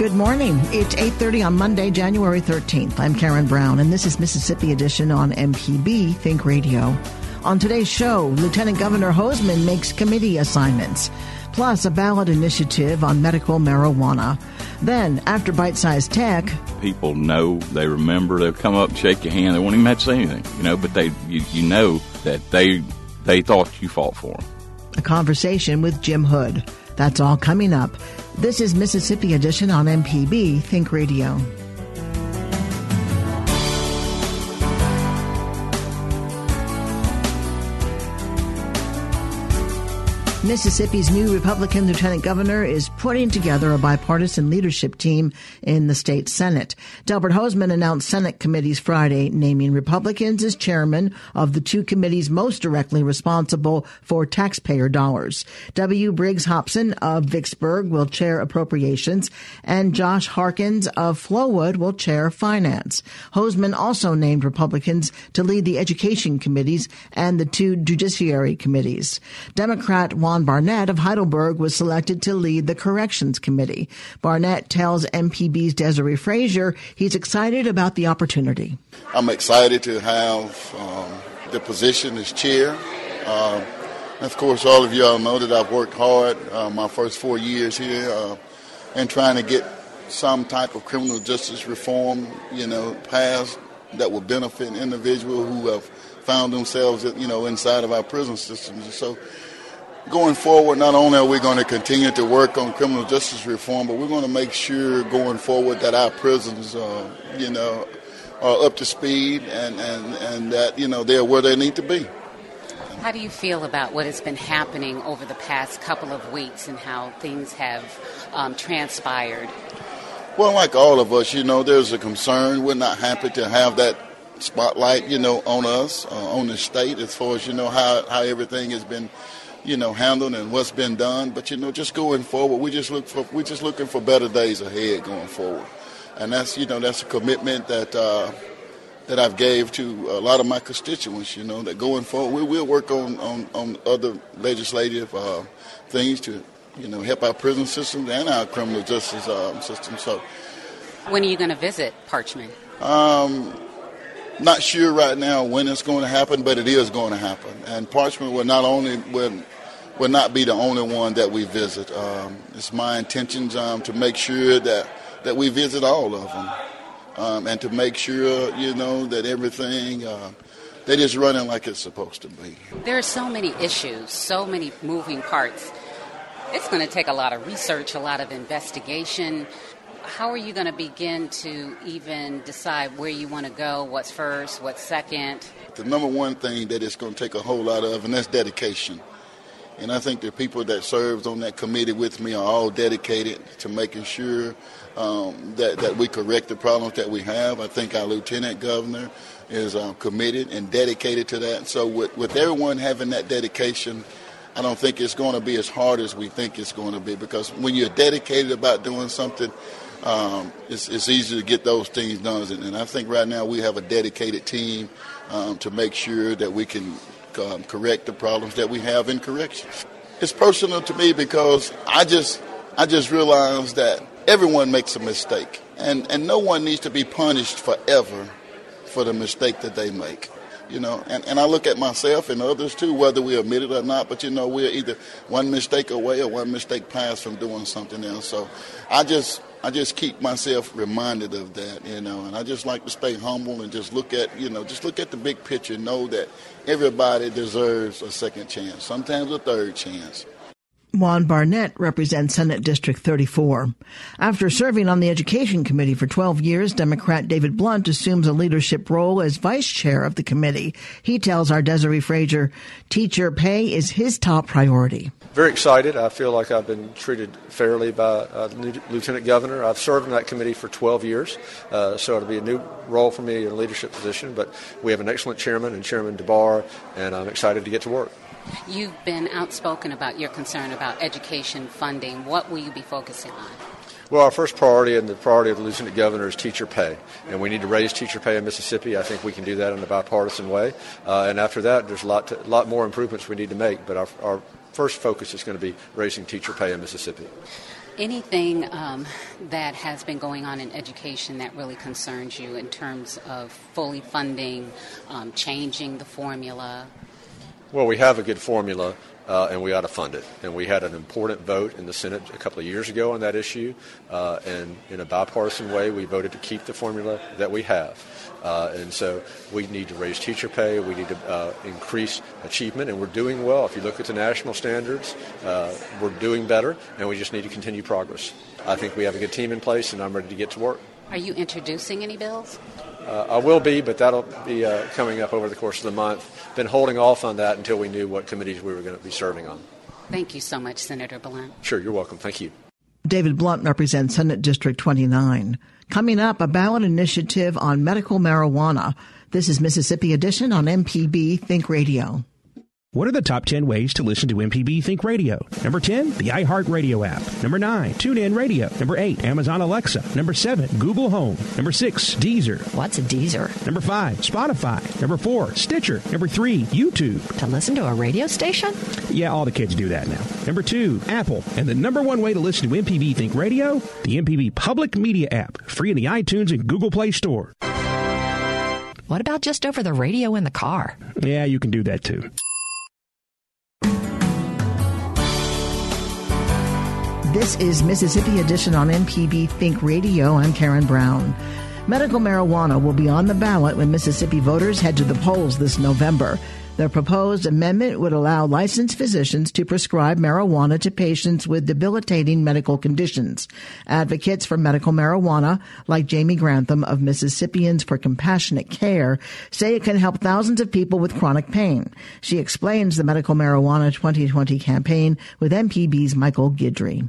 Good morning. It's 8:30 on Monday, January 13th. I'm Karen Brown and this is Mississippi Edition on MPB Think Radio. On today's show, Lieutenant Governor Hosemann makes committee assignments, plus a ballot initiative on medical marijuana. Then, after Byte Size Tech, people know, they remember, they'll come up shake your hand. They won't even have to say anything, you know, but they you, you know that they they thought you fought for them. A conversation with Jim Hood. That's all coming up. This is Mississippi Edition on MPB Think Radio. Mississippi's new Republican lieutenant governor is putting together a bipartisan leadership team in the state Senate. Delbert Hosemann announced Senate committees Friday, naming Republicans as chairman of the two committees most directly responsible for taxpayer dollars. W. Briggs Hopson of Vicksburg will chair appropriations, and Josh Harkins of Flowood will chair finance. Hosemann also named Republicans to lead the education committees and the two judiciary committees. Democrat Juan Barnett of Heidelberg was selected to lead the Corrections Committee. Barnett tells MPB's Desare Frazier he's excited about the opportunity. I'm excited to have um, the position as chair. Uh, of course, all of y'all know that I've worked hard uh, my first four years here uh, and trying to get some type of criminal justice reform, you know, passed that will benefit individuals who have found themselves, you know, inside of our prison systems. So going forward, not only are we going to continue to work on criminal justice reform, but we're going to make sure going forward that our prisons, uh, you know, are up to speed and, and, and that, you know, they're where they need to be. How do you feel about what has been happening over the past couple of weeks and how things have um, transpired? Well, like all of us, you know, there's a concern. We're not happy to have that spotlight, you know, on us, uh, on the state, as far as, you know, how, how everything has been you know, handled and what's been done. But you know, just going forward, we just look for we're just looking for better days ahead going forward, and that's you know that's a commitment that uh, that I've gave to a lot of my constituents. You know, that going forward we will work on on, on other legislative uh, things to you know help our prison systems and our criminal justice uh, system. So, when are you going to visit Parchman? Um, not sure right now when it's going to happen, but it is going to happen. And Parchman will not only will, will not be the only one that we visit. Um, it's my intentions um, to make sure that that we visit all of them, um, and to make sure you know that everything. Uh, that is running like it's supposed to be. There are so many issues, so many moving parts. It's going to take a lot of research, a lot of investigation how are you going to begin to even decide where you want to go, what's first, what's second? The number one thing that it's going to take a whole lot of, and that's dedication. And I think the people that served on that committee with me are all dedicated to making sure um, that, that we correct the problems that we have. I think our lieutenant governor is uh, committed and dedicated to that. So with, with everyone having that dedication, I don't think it's going to be as hard as we think it's going to be because when you're dedicated about doing something, um, it's, it's easy to get those things done. And I think right now we have a dedicated team um, to make sure that we can um, correct the problems that we have in corrections. It's personal to me because I just I just realized that everyone makes a mistake, and and no one needs to be punished forever for the mistake that they make you know, and, and I look at myself and others too, whether we admit it or not, but you know, we're either one mistake away or one mistake past from doing something else. So I just I just keep myself reminded of that, you know, and I just like to stay humble and just look at, you know, just look at the big picture, and know that everybody deserves a second chance, sometimes a third chance. Juan Barnett represents Senate District 34. After serving on the Education Committee for 12 years, Democrat David Blount assumes a leadership role as vice chair of the committee. He tells our Desare Frazier teacher pay is his top priority. Very excited. I feel like I've been treated fairly by uh, Lieutenant Governor. I've served in that committee for 12 years, uh, so it'll be a new role for me in a leadership position. But we have an excellent chairman and Chairman DeBar, and I'm excited to get to work. You've been outspoken about your concern about education funding. What will you be focusing on? Well, our first priority and the priority of the Lieutenant Governor is teacher pay. And we need to raise teacher pay in Mississippi. I think we can do that in a bipartisan way. Uh, and after that, there's a lot, to, lot more improvements we need to make. But our, our first focus is going to be raising teacher pay in Mississippi. Anything um, that has been going on in education that really concerns you in terms of fully funding, um, changing the formula, well, we have a good formula, uh, and we ought to fund it. And we had an important vote in the Senate a couple of years ago on that issue, uh, and in a bipartisan way, we voted to keep the formula that we have. Uh, and so we need to raise teacher pay, we need to uh, increase achievement, and we're doing well. If you look at the national standards, uh, we're doing better, and we just need to continue progress. I think we have a good team in place, and I'm ready to get to work. Are you introducing any bills? Uh, I will be, but that'll be uh, coming up over the course of the month. Been holding off on that until we knew what committees we were going to be serving on. Thank you so much, Senator Blount. Sure, you're welcome. Thank you. David Blount represents Senate District 29. Coming up, a ballot initiative on medical marijuana. This is Mississippi Edition on MPB Think Radio. What are the top 10 ways to listen to MPB Think Radio? Number 10, the iHeartRadio app. Number 9, TuneIn Radio. Number 8, Amazon Alexa. Number 7, Google Home. Number 6, Deezer. What's a Deezer? Number 5, Spotify. Number 4, Stitcher. Number 3, YouTube. To listen to a radio station? Yeah, all the kids do that now. Number 2, Apple. And the number one way to listen to MPB Think Radio? The MPB Public Media app. Free in the iTunes and Google Play Store. What about just over the radio in the car? Yeah, you can do that too. This is Mississippi Edition on MPB Think Radio. I'm Karen Brown. Medical marijuana will be on the ballot when Mississippi voters head to the polls this November. The proposed amendment would allow licensed physicians to prescribe marijuana to patients with debilitating medical conditions. Advocates for medical marijuana, like Jamie Grantham of Mississippians for Compassionate Care, say it can help thousands of people with chronic pain. She explains the Medical Marijuana 2020 campaign with MPB's Michael Guidry.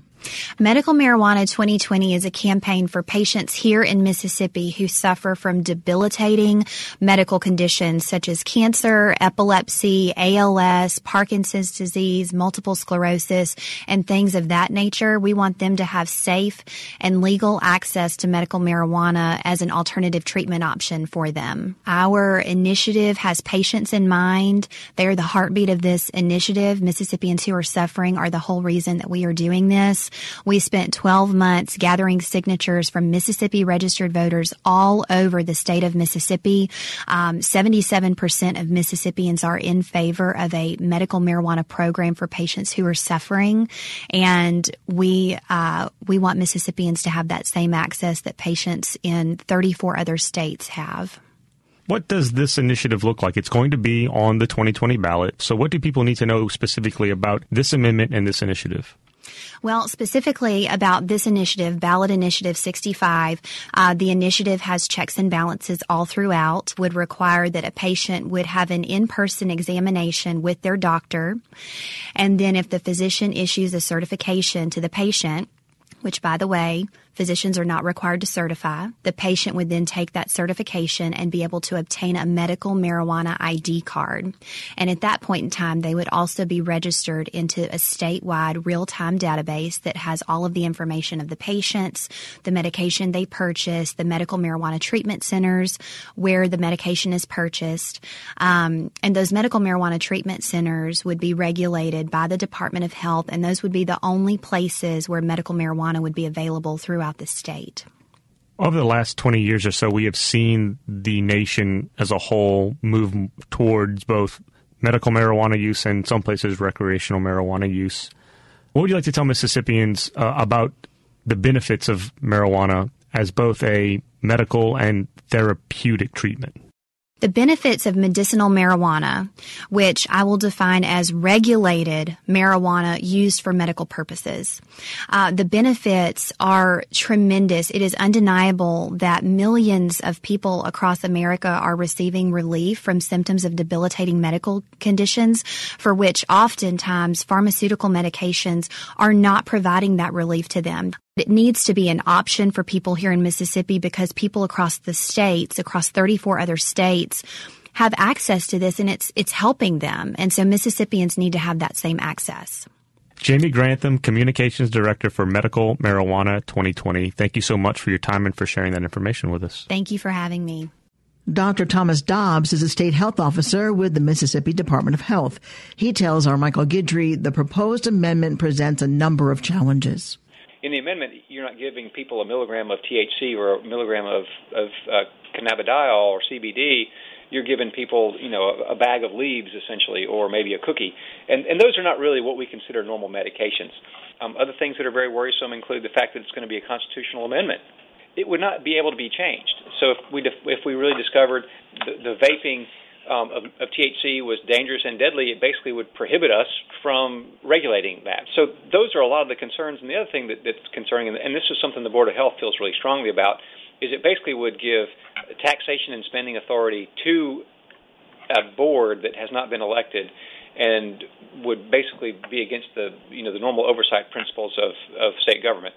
Medical Marijuana 2020 is a campaign for patients here in Mississippi who suffer from debilitating medical conditions such as cancer, epilepsy, ALS, Parkinson's disease, multiple sclerosis, and things of that nature. We want them to have safe and legal access to medical marijuana as an alternative treatment option for them. Our initiative has patients in mind. They are the heartbeat of this initiative. Mississippians who are suffering are the whole reason that we are doing this. We spent 12 months gathering signatures from Mississippi registered voters all over the state of Mississippi. Um, 77% of Mississippians are in favor of a medical marijuana program for patients who are suffering. And we, uh, we want Mississippians to have that same access that patients in 34 other states have. What does this initiative look like? It's going to be on the 2020 ballot. So, what do people need to know specifically about this amendment and this initiative? Well, specifically about this initiative, Ballot Initiative 65, uh, the initiative has checks and balances all throughout, would require that a patient would have an in-person examination with their doctor. And then if the physician issues a certification to the patient, which by the way, Physicians are not required to certify. The patient would then take that certification and be able to obtain a medical marijuana ID card. And at that point in time, they would also be registered into a statewide real time database that has all of the information of the patients, the medication they purchase, the medical marijuana treatment centers, where the medication is purchased. Um, and those medical marijuana treatment centers would be regulated by the Department of Health, and those would be the only places where medical marijuana would be available through throughout the state. Over the last 20 years or so, we have seen the nation as a whole move towards both medical marijuana use and some places recreational marijuana use. What would you like to tell Mississippians uh, about the benefits of marijuana as both a medical and therapeutic treatment? The benefits of medicinal marijuana, which I will define as regulated marijuana used for medical purposes. Uh, the benefits are tremendous. It is undeniable that millions of people across America are receiving relief from symptoms of debilitating medical conditions for which oftentimes pharmaceutical medications are not providing that relief to them. It needs to be an option for people here in Mississippi because people across the states, across 34 other states, have access to this and it's it's helping them. And so Mississippians need to have that same access. Jamie Grantham, Communications Director for Medical Marijuana 2020. Thank you so much for your time and for sharing that information with us. Thank you for having me. Dr. Thomas Dobbs is a state health officer with the Mississippi Department of Health. He tells our Michael Guidry the proposed amendment presents a number of challenges in the amendment, you're not giving people a milligram of THC or a milligram of, of uh, cannabidiol or CBD. You're giving people, you know, a, a bag of leaves essentially, or maybe a cookie, and and those are not really what we consider normal medications. Um, other things that are very worrisome include the fact that it's going to be a constitutional amendment. It would not be able to be changed. So if we if we really discovered the, the vaping um, of, of THC was dangerous and deadly, it basically would prohibit us from regulating that. So those are a lot of the concerns. And the other thing that, that's concerning, and this is something the Board of Health feels really strongly about, is it basically would give taxation and spending authority to a board that has not been elected and would basically be against the you know the normal oversight principles of, of state government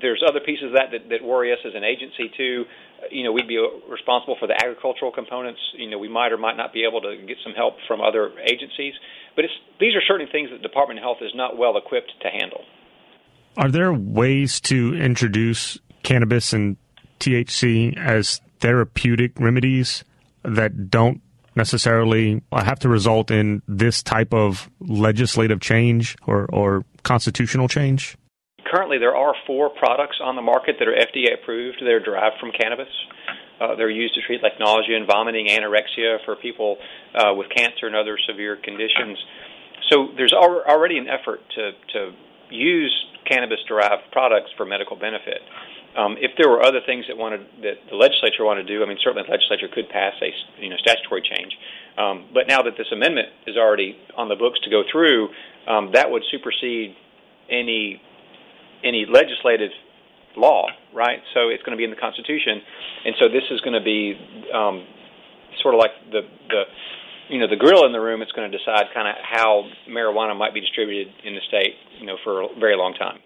there's other pieces of that, that that worry us as an agency too. You know, we'd be uh, responsible for the agricultural components. You know, we might or might not be able to get some help from other agencies, but it's these are certain things that the Department of Health is not well equipped to handle. Are there ways to introduce cannabis and THC as therapeutic remedies that don't necessarily uh, have to result in this type of legislative change or, or constitutional change? Currently there are four products on the market that are FDA approved. They're derived from cannabis. Uh, they're used to treat like nausea and vomiting, anorexia for people uh, with cancer and other severe conditions. So there's al- already an effort to, to use cannabis-derived products for medical benefit. Um, if there were other things that wanted that the legislature wanted to do, I mean, certainly the legislature could pass a you know statutory change. Um, but now that this amendment is already on the books to go through, um, that would supersede any any legislative law, right? So it's going to be in the Constitution, and so this is going to be um, sort of like the the you know the grill in the room. It's going to decide kind of how marijuana might be distributed in the state, you know, for a very long time.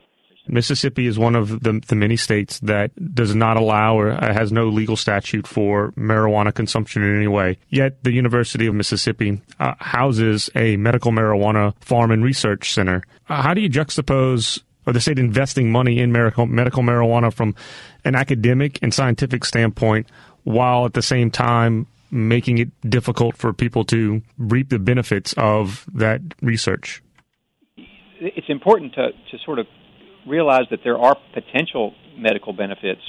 Mississippi is one of the, the many states that does not allow or has no legal statute for marijuana consumption in any way. Yet the University of Mississippi uh, houses a medical marijuana farm and research center. Uh, how do you juxtapose or the state investing money in medical, medical marijuana from an academic and scientific standpoint, while at the same time making it difficult for people to reap the benefits of that research? It's important to, to sort of realize that there are potential medical benefits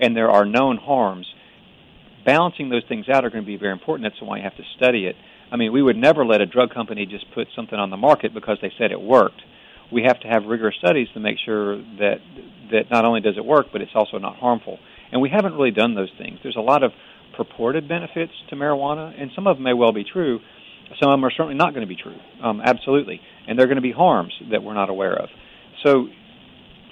and there are known harms. Balancing those things out are going to be very important. That's why you have to study it. I mean, we would never let a drug company just put something on the market because they said it worked we have to have rigorous studies to make sure that that not only does it work, but it's also not harmful. And we haven't really done those things. There's a lot of purported benefits to marijuana, and some of them may well be true. Some of them are certainly not going to be true, um, absolutely. And there are going to be harms that we're not aware of. So,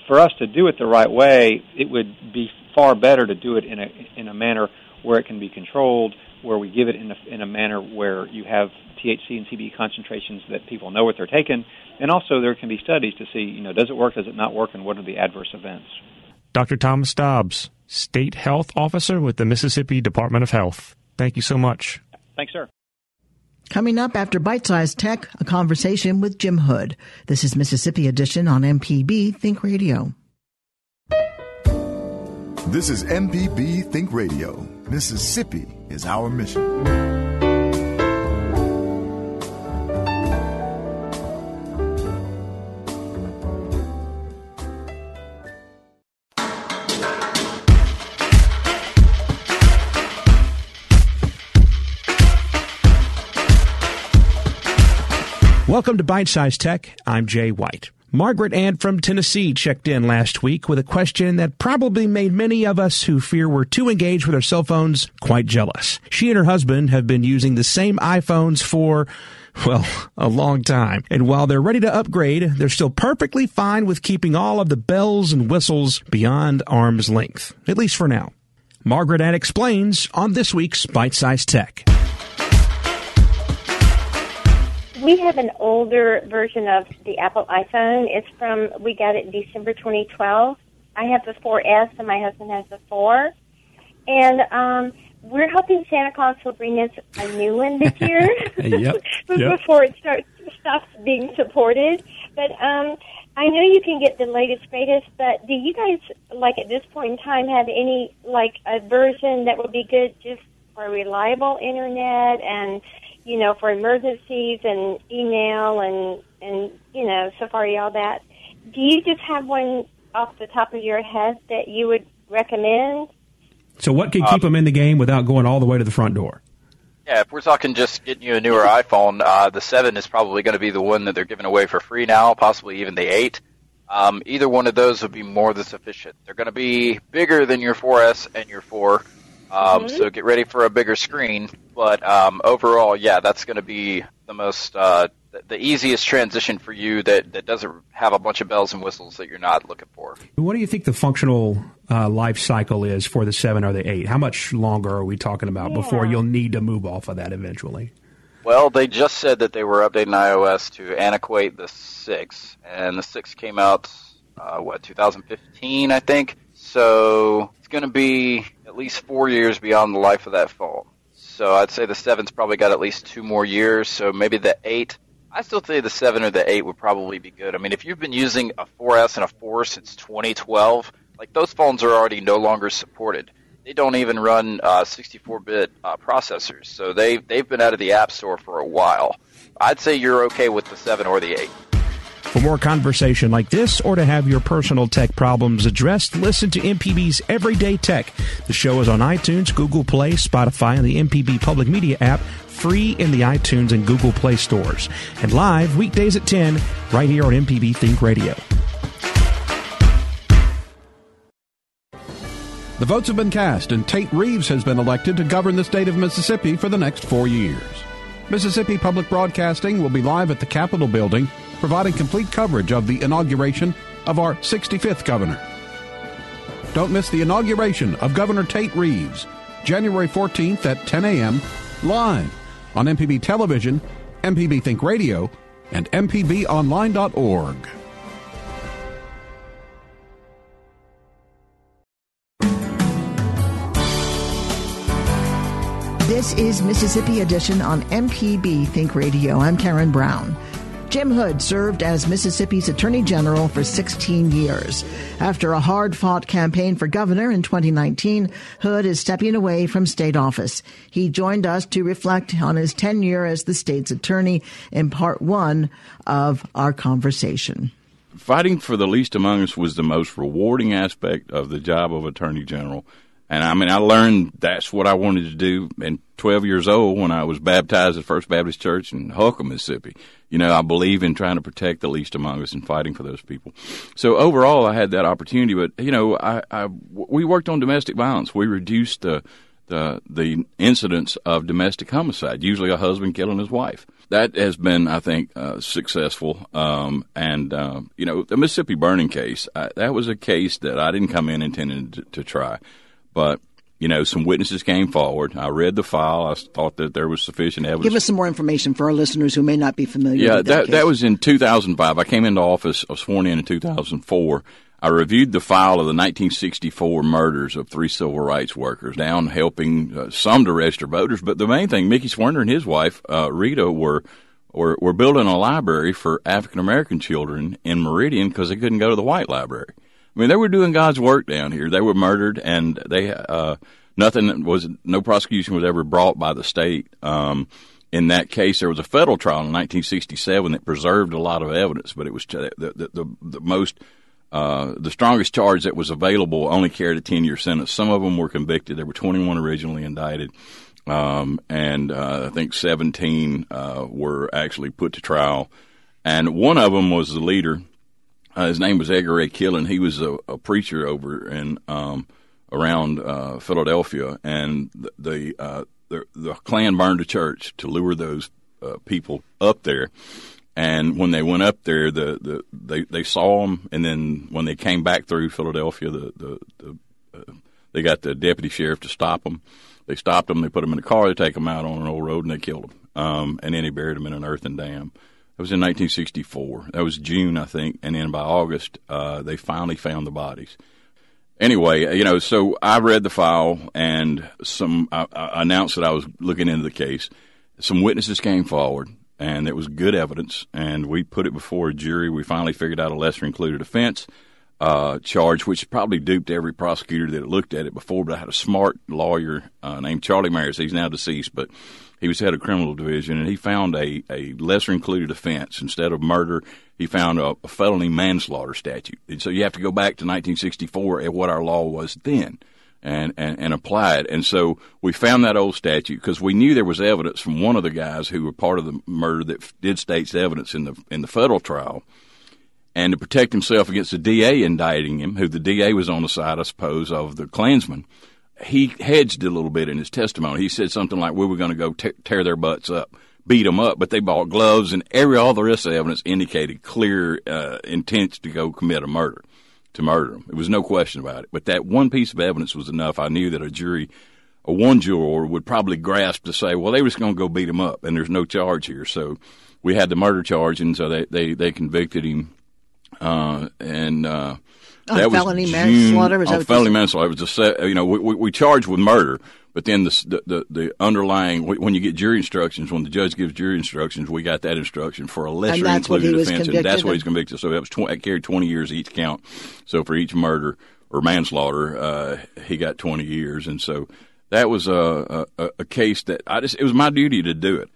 for us to do it the right way, it would be far better to do it in a in a manner where it can be controlled, where we give it in a, in a manner where you have THC and CBD concentrations that people know what they're taking, and also there can be studies to see, you know, does it work, does it not work, and what are the adverse events. Dr. Thomas Dobbs, State Health Officer with the Mississippi Department of Health. Thank you so much. Thanks, sir. Coming up after Byte Size Tech, a conversation with Jim Hood. This is Mississippi Edition on MPB Think Radio. This is MPB Think Radio. Mississippi is our mission. Welcome to Byte Size Tech. I'm Jay White. Margaret Ann from Tennessee checked in last week with a question that probably made many of us who fear we're too engaged with our cell phones quite jealous. She and her husband have been using the same iPhones for well, a long time. And while they're ready to upgrade, they're still perfectly fine with keeping all of the bells and whistles beyond arm's length, at least for now. Margaret Ann explains on this week's Byte Size Tech. We have an older version of the Apple iPhone. It's from, we got it December 2012. I have the 4S and my husband has the 4. And um, we're hoping Santa Claus will bring us a new one this year yep. before it starts stops being supported. But um, I know you can get the latest greatest, but do you guys like at this point in time have any like a version that would be good just for reliable internet and you know, for emergencies and email and and you know, Safari, all that. Do you just have one off the top of your head that you would recommend? So, what could keep them in the game without going all the way to the front door? Yeah, if we're talking just getting you a newer iPhone, uh, the 7 is probably going to be the one that they're giving away for free now, possibly even the 8. Um, either one of those would be more than sufficient. They're going to be bigger than your 4S and your 4, um, Mhm. so get ready for a bigger screen. But um, overall, yeah, that's going to be the most uh, the, the easiest transition for you that, that doesn't have a bunch of bells and whistles that you're not looking for. What do you think the functional uh, life cycle is for the 7 or the 8? How much longer are we talking about before you'll need to move off of that eventually? Well, they just said that they were updating iOS to antiquate the 6, and the 6 came out, uh, what, 2015, I think? So it's going to be at least four years beyond the life of that phone. So I'd say the seven's probably got at least two more years, so maybe the 8. I still say the 7 or the 8 would probably be good. I mean, if you've been using a 4S and a 4 since 2012, like those phones are already no longer supported they don't even run uh, 64-bit uh, processors, so they they've been out of the App Store for a while. I'd say you're okay with the seven or the eight. For more conversation like this or to have your personal tech problems addressed, listen to MPB's Everyday Tech. The show is on iTunes, Google Play, Spotify, and the MPB Public Media app, free in the iTunes and Google Play stores. And live weekdays at 10, right here on MPB Think Radio. The votes have been cast, and Tate Reeves has been elected to govern the state of Mississippi for the next four years. Mississippi Public Broadcasting will be live at the Capitol Building, providing complete coverage of the inauguration of our 65th governor. Don't miss the inauguration of Governor Tate Reeves, January 14th at 10 a.m., live on MPB Television, MPB Think Radio, and MPBOnline.org. This is Mississippi Edition on MPB Think Radio. I'm Karen Brown. Jim Hood served as Mississippi's Attorney General for 16 years. After a hard fought campaign for governor in 2019, Hood is stepping away from state office. He joined us to reflect on his tenure as the state's attorney in part one of our conversation. fighting for the least among us was the most rewarding aspect of the job of attorney general. And I mean, I learned that's what I wanted to do in 12 years old when I was baptized at First Baptist Church in Holcomb, Mississippi. You know, I believe in trying to protect the least among us and fighting for those people. So overall, I had that opportunity. But you know, I, I we worked on domestic violence. We reduced the the the incidence of domestic homicide. Usually, a husband killing his wife. That has been, I think, uh, successful. Um, and uh, you know, the Mississippi burning case. I, that was a case that I didn't come in intending to, to try, but you know, some witnesses came forward. I read the file. I thought that there was sufficient evidence. Give us some more information for our listeners who may not be familiar yeah, with that. that, that was in 2005. I came into office, I was sworn in in 2004. I reviewed the file of the 1964 murders of three civil rights workers down helping uh, some to register voters. But the main thing, Mickey Schwerner and his wife, uh, Rita, were, were, were building a library for African American children in Meridian because they couldn't go to the white library. I mean, they were doing God's work down here. They were murdered and they, uh, nothing was, no prosecution was ever brought by the state. Um, in that case, there was a federal trial in 1967 that preserved a lot of evidence, but it was the, the, the, the most uh, the strongest charge that was available only carried a 10 year sentence. Some of them were convicted. There were 21 originally indicted. Um, and uh, I think 17 uh, were actually put to trial. And one of them was the leader. Uh, his name was Edgar A. Killen. He was a, a preacher over in um, around uh, Philadelphia, and the the, uh, the, the Klan burned a church to lure those people up there. And when they went up there, the, the they they saw them, and then when they came back through Philadelphia, the the, the uh, they got the deputy sheriff to stop them. They stopped them. They put them in a car. They take them out on an old road, and they killed them. Um, and then they buried them in an earthen dam. That was in 1964. That was June, I think, and then by August, uh, they finally found the bodies. Anyway, you know, so I read the file and some I, I announced that I was looking into the case. Some witnesses came forward and it was good evidence. And we put it before a jury. We finally figured out a lesser included offense uh, charge, which probably duped every prosecutor that looked at it before. But I had a smart lawyer uh, named Charlie Myers. He's now deceased, but he was head of criminal division, and he found a, a lesser included offense instead of murder. He found a, a felony manslaughter statute. And so you have to go back to 1964 at what our law was then and, and, and apply it. And so we found that old statute because we knew there was evidence from one of the guys who were part of the murder that did state's evidence in the in the federal trial. And to protect himself against the DA indicting him, who the DA was on the side, I suppose, of the Klansman, he hedged a little bit in his testimony. He said something like, "We were going to go te- tear their butts up." beat them up, but they bought gloves, and every all the rest of the evidence indicated clear uh, intent to go commit a murder to murder him. It was no question about it. But that one piece of evidence was enough. I knew that a jury, a one juror, would probably grasp to say, well, they were just going to go beat him up, and there's no charge here. So we had the murder charge, and so they, they, they convicted him. Uh, and uh, that on was felony June, manslaughter. Was on felony manslaughter. It was a, you know we, we, we charged with murder, but then the, the, the underlying, when you get jury instructions, when the judge gives jury instructions, we got that instruction for a lesser included offense, and that's what he's convicted. So that was 20, carried 20 years each count. So for each murder or manslaughter, uh, he got 20 years. And so that was a, a, a, case that I just, it was my duty to do it.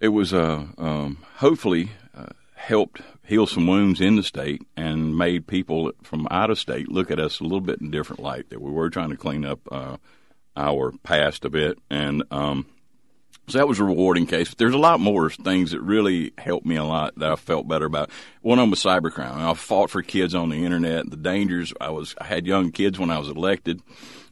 It was, uh, um, hopefully, uh, helped heal some wounds in the state and made people from out of state look at us a little bit in a different light that we were trying to clean up, uh, our past a bit, and um, so that was a rewarding case. But there's a lot more things that really helped me a lot that I felt better about. One of them was cybercrime. I fought for kids on the internet, the dangers. I was I had young kids when I was elected,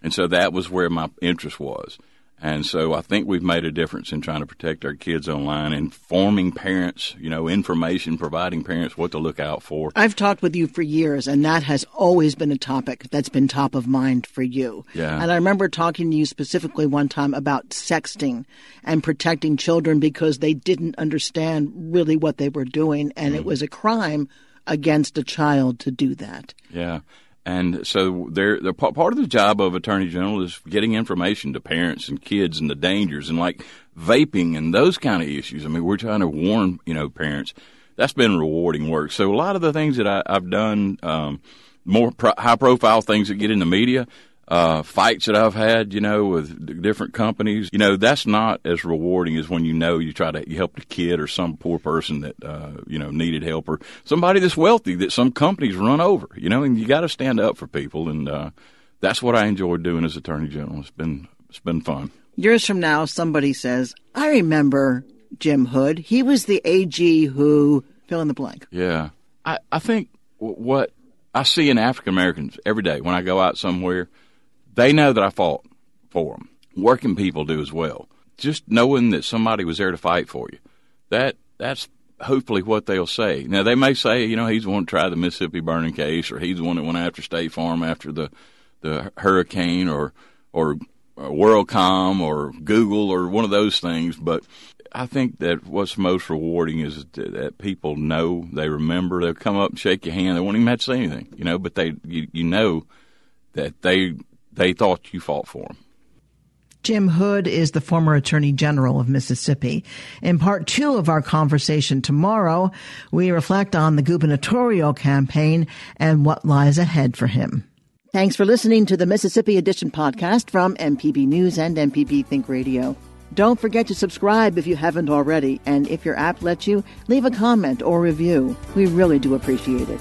and so that was where my interest was. And so I think we've made a difference in trying to protect our kids online, informing parents, you know, information, providing parents what to look out for. I've talked with you for years, and that has always been a topic that's been top of mind for you. Yeah. And I remember talking to you specifically one time about sexting and protecting children because they didn't understand really what they were doing, and mm-hmm. it was a crime against a child to do that. Yeah. And so, they're, they're, part of the job of attorney general is getting information to parents and kids and the dangers and like vaping and those kind of issues. I mean, we're trying to warn you know parents. That's been rewarding work. So a lot of the things that I, have done, um, more pro- high profile things that get in the media, uh, fights that I've had, you know, with different companies, you know, that's not as rewarding as when you know you try to you help a kid or some poor person that, uh, you know, needed help or somebody that's wealthy that some companies run over, you know, and you got to stand up for people. And, uh, that's what I enjoyed doing as Attorney General. It's been, it's been fun. Years from now, somebody says, I remember Jim Hood. He was the AG who fill in the blank. Yeah. I, I think what I see in African Americans every day when I go out somewhere – they know that I fought for them. Working people do as well. Just knowing that somebody was there to fight for you. That that's hopefully what they'll say. Now they may say, you know, he's the one to try the Mississippi burning case, or he's the one that went after State Farm after the the hurricane, or or uh, WorldCom or Google or one of those things, but I think that what's most rewarding is that people know, they remember, they'll come up and shake your hand. They won't even have to say anything, you know, but they, you, you know that they, they thought you fought for them. Jim Hood is the former Attorney General of Mississippi. In part two of our conversation tomorrow, we reflect on the gubernatorial campaign and what lies ahead for him. Thanks for listening to the Mississippi Edition podcast from MPB News and MPB Think Radio. Don't forget to subscribe if you haven't already, and if your app lets you, leave a comment or review. We really do appreciate it.